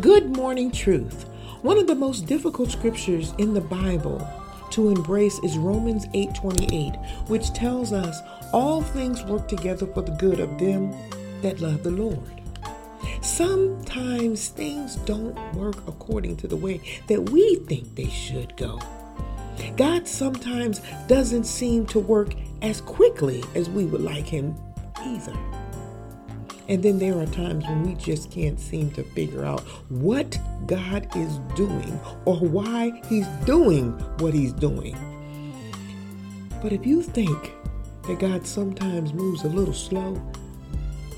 Good morning, truth. One of the most difficult scriptures in the Bible to embrace is Romans 8:28, which tells us all things work together for the good of them that love the Lord. Sometimes things don't work according to the way that we think they should go. God sometimes doesn't seem to work as quickly as we would like him either. And then there are times when we just can't seem to figure out what God is doing or why He's doing what He's doing. But if you think that God sometimes moves a little slow,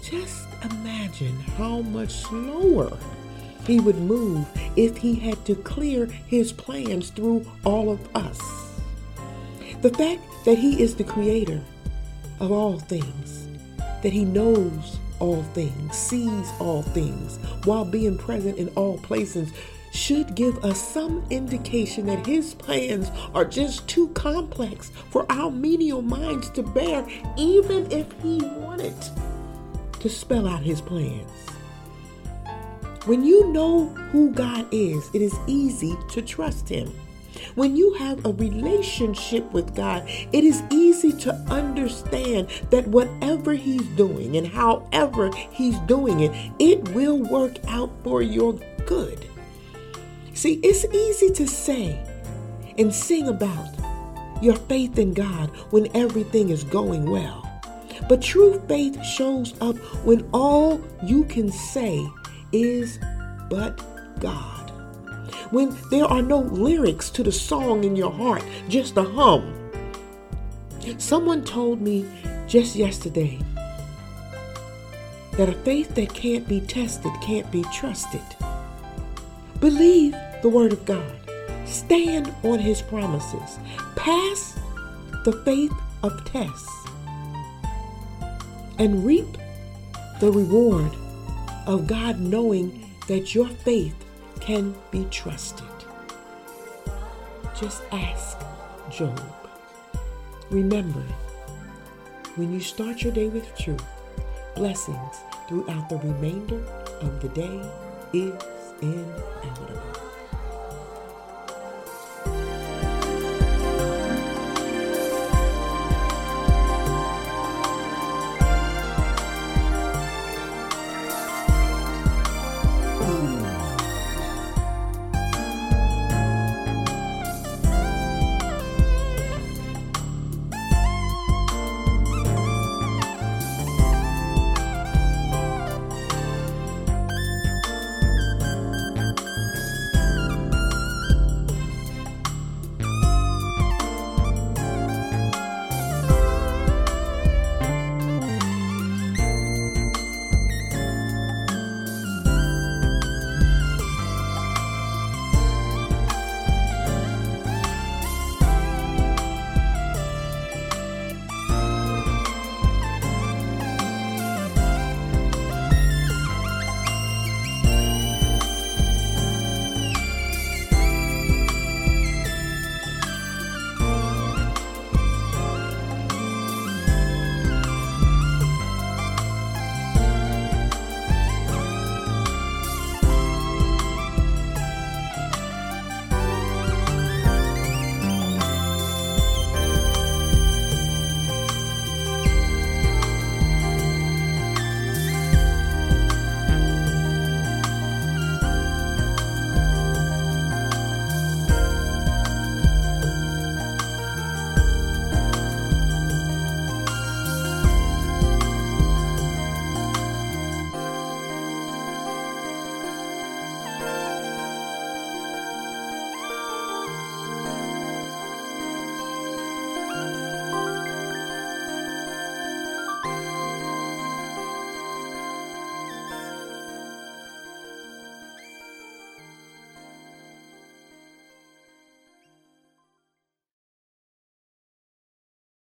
just imagine how much slower He would move if He had to clear His plans through all of us. The fact that He is the creator of all things, that He knows all things, sees all things, while being present in all places, should give us some indication that his plans are just too complex for our menial minds to bear, even if he wanted to spell out his plans. When you know who God is, it is easy to trust him. When you have a relationship with God, it is easy to understand that whatever He's doing and however He's doing it, it will work out for your good. See, it's easy to say and sing about your faith in God when everything is going well. But true faith shows up when all you can say is, but God when there are no lyrics to the song in your heart, just a hum. Someone told me just yesterday that a faith that can't be tested can't be trusted. Believe the Word of God, stand on His promises, pass the faith of tests, and reap the reward of God knowing that your faith can be trusted. Just ask Job. Remember, when you start your day with truth, blessings throughout the remainder of the day is inevitable.